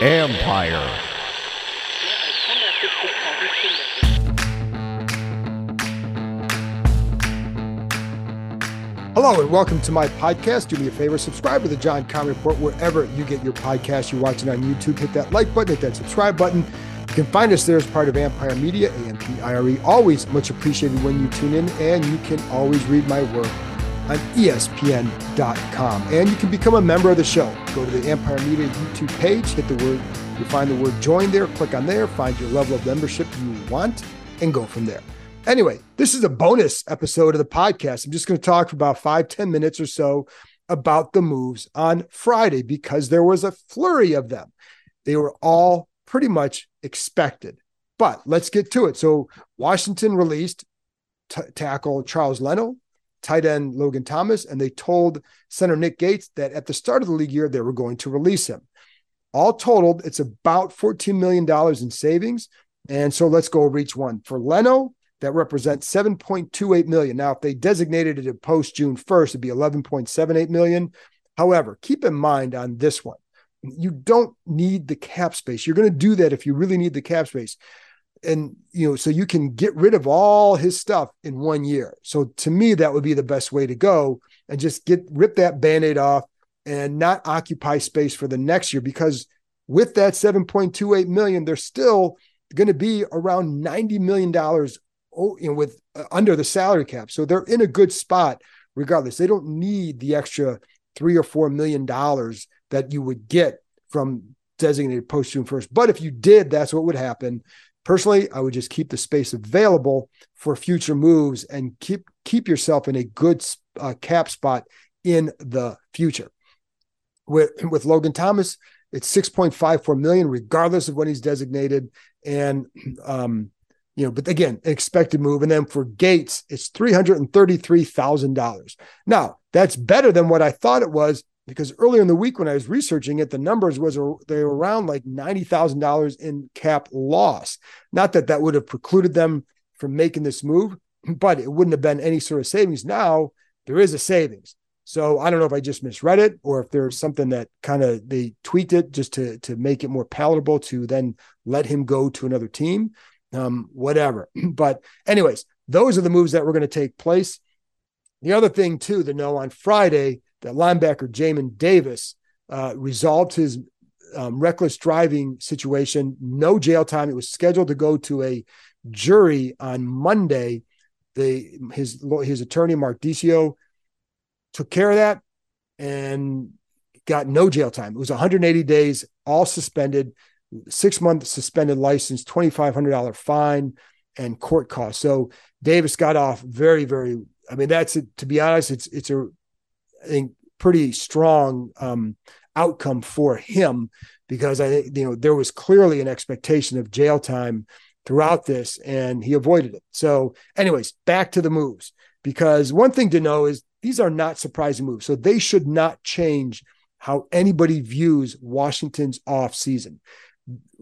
Ampire. Hello and welcome to my podcast. Do me a favor, subscribe to the John Keim Report wherever you get your podcast. You're watching on YouTube, hit that like button, hit that subscribe button. You can find us there as part of Ampire Media, A-M-P-I-R-E. Always much appreciated when you tune in, and you can always read my work on ESPN.com. And you can become a member of the show. Go to the Ampire Media YouTube page, hit the word, you find the word join there, click on there, find your level of membership you want, and go from there. Anyway, this is a bonus episode of the podcast. I'm just going to talk for about five, ten minutes or so about the moves on Friday because there was a flurry of them. They were all pretty much expected. But let's get to it. So, Washington released t- tackle Charles Leno, tight end Logan Thomas, and they told center Nick Gates that at the start of the league year, they were going to release him. All totaled, it's about $14 million in savings. And so let's go over each one. For Leno, that represents 7.28 million. Now, if they designated it a post June 1st, it'd be 11.78 million. However, keep in mind on this one, you don't need the cap space. You're going to do that if you really need the cap space. And you know, so you can get rid of all his stuff in one year. So to me, that would be the best way to go and just get rip that band-aid off and not occupy space for the next year because with that 7.28 million, they're still going to be around 90 million dollars oh, you know, with uh, under the salary cap. So they're in a good spot regardless. They don't need the extra three or four million dollars that you would get from designated post June 1st. But if you did, that's what would happen. Personally, I would just keep the space available for future moves and keep keep yourself in a good uh, cap spot in the future. With with Logan Thomas, it's 6.54 million regardless of when he's designated and um you know, but again, expected move. And then for Gates, it's $333,000. Now, that's better than what I thought it was because earlier in the week when I was researching it, the numbers was they were around like $90,000 in cap loss. Not that that would have precluded them from making this move, but it wouldn't have been any sort of savings. Now there is a savings. So I don't know if I just misread it or if there's something that kind of they tweaked it just to to make it more palatable to then let him go to another team um, whatever. But, anyways, those are the moves that were going to take place. The other thing, too, to know on Friday, that linebacker Jamin Davis uh, resolved his um, reckless driving situation, no jail time. It was scheduled to go to a jury on Monday. The his his attorney Mark Dicio took care of that and got no jail time. It was 180 days, all suspended six month suspended license, $2,500 fine, and court costs. So Davis got off very, very, I mean, that's it. To be honest, it's, it's a, I think, pretty strong um, outcome for him because I think, you know, there was clearly an expectation of jail time throughout this and he avoided it. So, anyways, back to the moves because one thing to know is these are not surprising moves. So they should not change how anybody views Washington's off season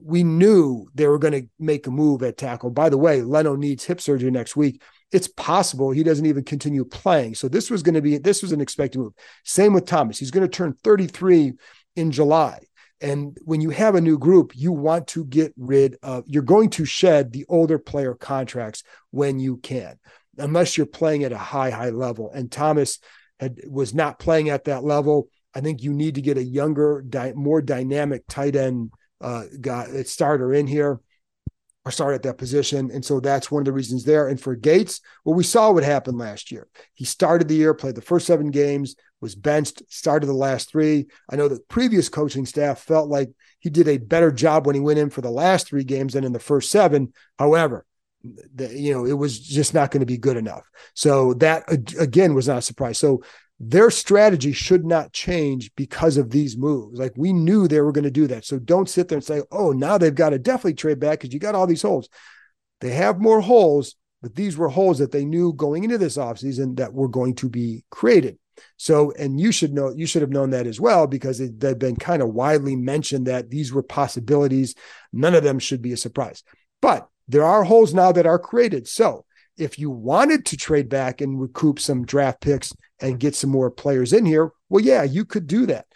we knew they were going to make a move at tackle. By the way, Leno needs hip surgery next week. It's possible he doesn't even continue playing. So this was going to be this was an expected move. Same with Thomas. He's going to turn 33 in July. And when you have a new group, you want to get rid of, you're going to shed the older player contracts when you can, unless you're playing at a high, high level. And Thomas had, was not playing at that level. I think you need to get a younger, di- more dynamic tight end uh, a starter in here or start at that position. And so that's one of the reasons there. And for Gates, well, we saw what happened last year. He started the year, played the first seven games, was benched, started the last three. I know the previous coaching staff felt like he did a better job when he went in for the last three games than in the first seven. However, the, you know, it was just not going to be good enough. So that again was not a surprise. So their strategy should not change because of these moves. Like we knew they were going to do that. So don't sit there and say, oh, now they've got to definitely trade back because you got all these holes. They have more holes, but these were holes that they knew going into this offseason that were going to be created. So, and you should know, you should have known that as well because it, they've been kind of widely mentioned that these were possibilities. None of them should be a surprise. But there are holes now that are created. So if you wanted to trade back and recoup some draft picks and get some more players in here, well, yeah, you could do that.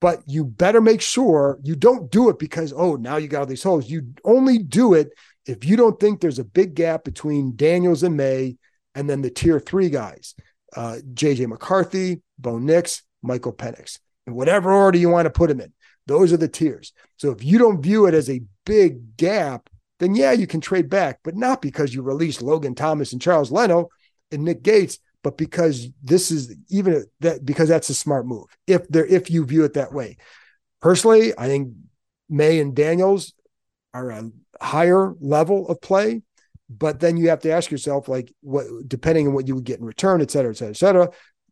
But you better make sure you don't do it because, oh, now you got all these holes. You only do it if you don't think there's a big gap between Daniels and Maye and then the tier three guys, uh, JJ McCarthy, Bo Nix, Michael Penix, in whatever order you want to put them in. Those are the tiers. So if you don't view it as a big gap, then yeah, you can trade back, but not because you released Logan Thomas and Charles Leno and Nick Gates, but because this is even that because that's a smart move. If there, if you view it that way, personally, I think Maye and Daniels are a higher level of play, but then you have to ask yourself, like, what depending on what you would get in return, et cetera, et cetera, et cetera.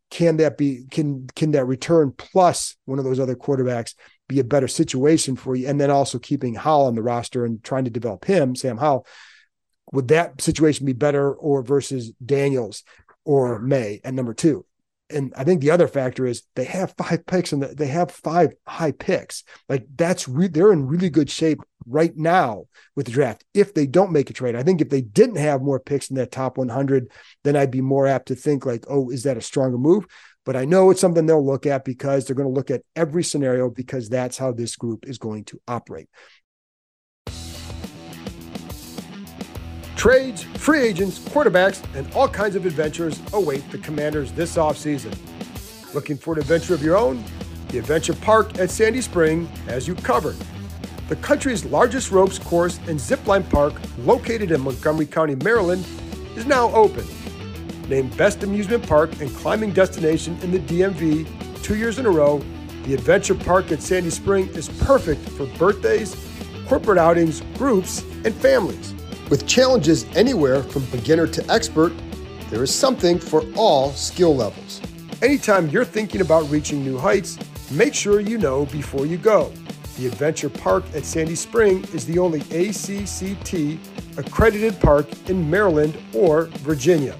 Can that be can can that return plus one of those other quarterbacks be a better situation for you. And then also keeping Howell on the roster and trying to develop him, Sam Howell. Would that situation be better or versus Daniels or Maye at number two? And I think the other factor is they have five picks and they have five high picks. Like that's re- they're in really good shape right now with the draft. If they don't make a trade, I think if they didn't have more picks in that top 100, then I'd be more apt to think like, oh, is that a stronger move? But I know it's something they'll look at because they're going to look at every scenario because that's how this group is going to operate. Trades, free agents, quarterbacks, and all kinds of adventures await the Commanders this offseason. Looking for an adventure of your own? The Adventure Park at Sandy Spring has you covered. The country's largest ropes course and zipline park, located in Montgomery County, Maryland, is now open named Best Amusement Park and Climbing Destination in the DMV two years in a row, the Adventure Park at Sandy Spring is perfect for birthdays, corporate outings, groups, and families. With challenges anywhere from beginner to expert, there is something for all skill levels. Anytime you're thinking about reaching new heights, make sure you know before you go. The Adventure Park at Sandy Spring is the only ACCT accredited park in Maryland or Virginia.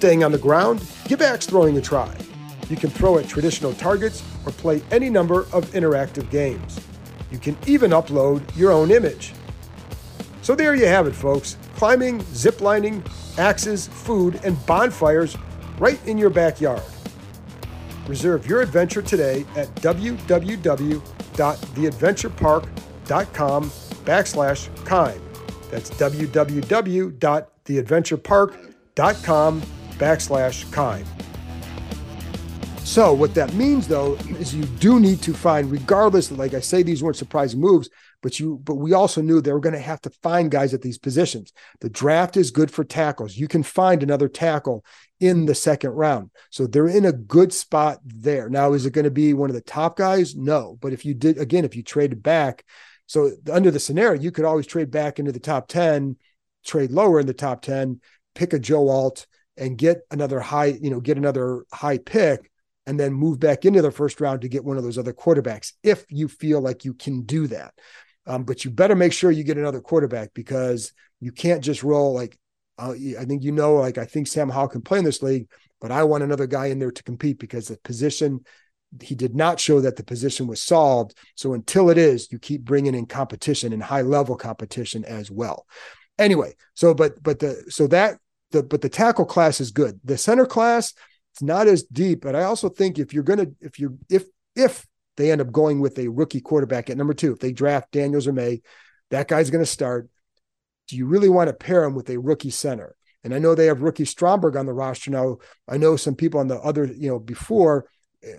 Staying on the ground, give axe throwing a try. You can throw at traditional targets or play any number of interactive games. You can even upload your own image. So there you have it, folks. Climbing, ziplining, axes, food, and bonfires right in your backyard. Reserve your adventure today at www.theadventurepark.com backslash Keim. That's www.theadventurepark.com backslash Keim. So what that means though is you do need to find, regardless, like I say, these weren't surprising moves, but you, but we also knew they were going to have to find guys at these positions. The draft is good for tackles. You can find another tackle in the second round. So they're in a good spot there. Now, is it going to be one of the top guys? No. But if you did, again, if you traded back, so under the scenario, you could always trade back into the top 10, trade lower in the top 10, pick a Joe Alt, and get another high, you know, get another high pick and then move back into the first round to get one of those other quarterbacks if you feel like you can do that. Um, but you better make sure you get another quarterback because you can't just roll like uh, I think you know, like I think Sam Howell can play in this league, but I want another guy in there to compete because the position he did not show that the position was solved. So until it is, you keep bringing in competition and high level competition as well. Anyway, so but but the so that the but the tackle class is good. The center class it's not as deep, but I also think if you're gonna if you if if they end up going with a rookie quarterback at number two, if they draft Daniels or Maye, that guy's to start. Do you really want to pair him with a rookie center? And I know they have Ricky Stromberg on the roster now. I know some people on the other, you know, before eh,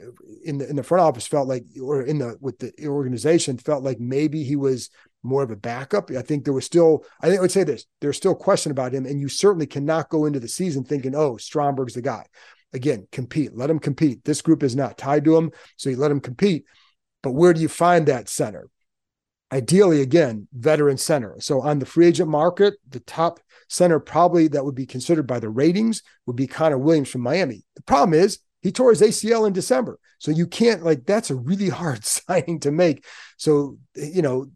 in the in the front office felt like, or in the with the organization felt like maybe he was more of a backup. I think there was still, I think I would say this, there's still question about him. And you certainly cannot go into the season thinking, oh, Stromberg's the guy. Again, compete, let him compete. This group is not tied to him. So you let him compete. But where do you find that center? Ideally, again, veteran center. So on the free agent market, the top center probably that would be considered by the ratings would be Connor Williams from Miami. The problem is he tore his ACL in December. So you can't like that's a really hard signing to make. So you know,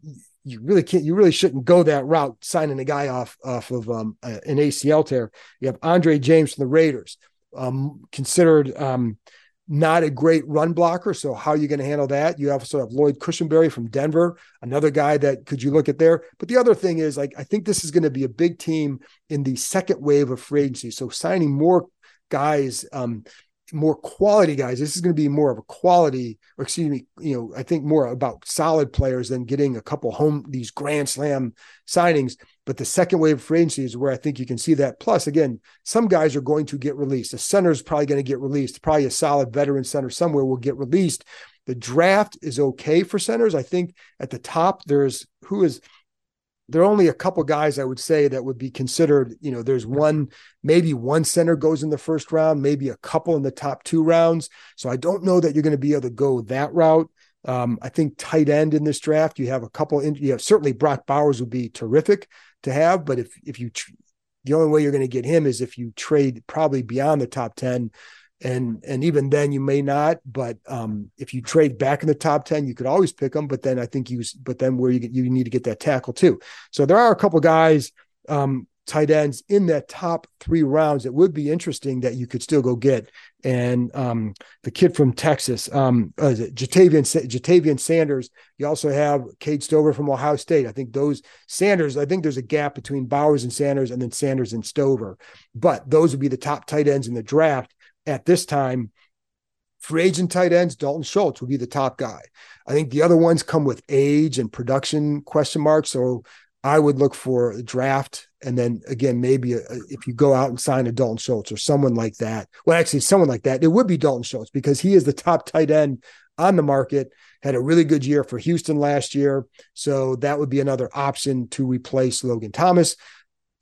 you really can't you really shouldn't go that route signing a guy off off of um, an ACL tear. You have Andre James from the Raiders, um, considered um, not a great run blocker. So how are you going to handle that? You also have Lloyd Cushenberry from Denver, another guy that could you look at there. But the other thing is like I think this is going to be a big team in the second wave of free agency. So signing more guys um, more quality guys. This is going to be more of a quality, or excuse me, you know, I think more about solid players than getting a couple home these grand slam signings. But the second wave of free agency is where I think you can see that. Plus, again, some guys are going to get released. The center is probably going to get released. Probably a solid veteran center somewhere will get released. The draft is okay for centers. I think at the top there's who is there are only a couple guys I would say that would be considered. You know, there's one, maybe one center goes in the first round, maybe a couple in the top two rounds. So I don't know that you're going to be able to go that route. Um, I think tight end in this draft, you have a couple. In, you have certainly Brock Bowers would be terrific to have, but if if you the only way you're going to get him is if you trade probably beyond the top ten and and even then you may not but um, if you trade back in the top 10 you could always pick them but then i think you but then where you you need to get that tackle too. So there are a couple guys um, tight ends in that top three rounds that would be interesting that you could still go get. And um, the kid from texas um, uh, ja'tavion, ja'tavion sanders. You also have cade stover from ohio state. I think those sanders i think there's a gap between bowers and sanders and then sanders and stover. But those would be the top tight ends in the draft at this time, free agent tight ends, Dalton Schultz would be the top guy. I think the other ones come with age and production question marks. So I would look for a draft. And then again, maybe a, if you go out and sign a Dalton Schultz or someone like that, well, actually, someone like that, it would be Dalton Schultz because he is the top tight end on the market. Had a really good year for Houston last year. So that would be another option to replace Logan Thomas.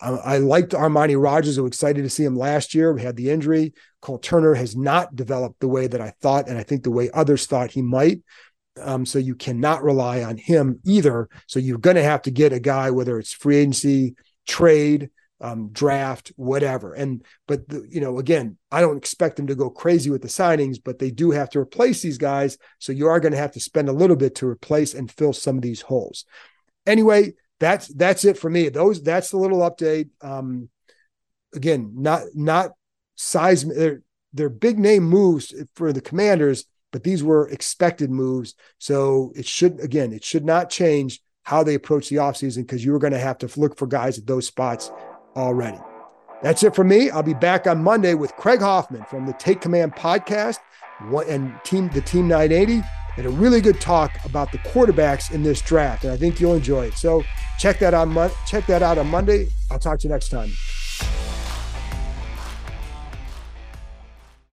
I liked Armani Rogers. I was excited to see him last year. We had the injury. Cole Turner has not developed the way that I thought, and I think the way others thought he might. Um, so you cannot rely on him either. So you're going to have to get a guy, whether it's free agency, trade, um, draft, whatever. And but the, you know, again, I don't expect them to go crazy with the signings, but they do have to replace these guys. So you are going to have to spend a little bit to replace and fill some of these holes. Anyway, that's that's it for me. Those that's the little update. Um, again, not not size. They're they're big name moves for the Commanders, but these were expected moves. So it should again, it should not change how they approach the offseason because you are going to have to look for guys at those spots already. That's it for me. I'll be back on Monday with Craig Hoffman from the Take Command podcast and team the Team 980 and a really good talk about the quarterbacks in this draft. And I think you'll enjoy it. So check that on check that out on Monday. I'll talk to you next time.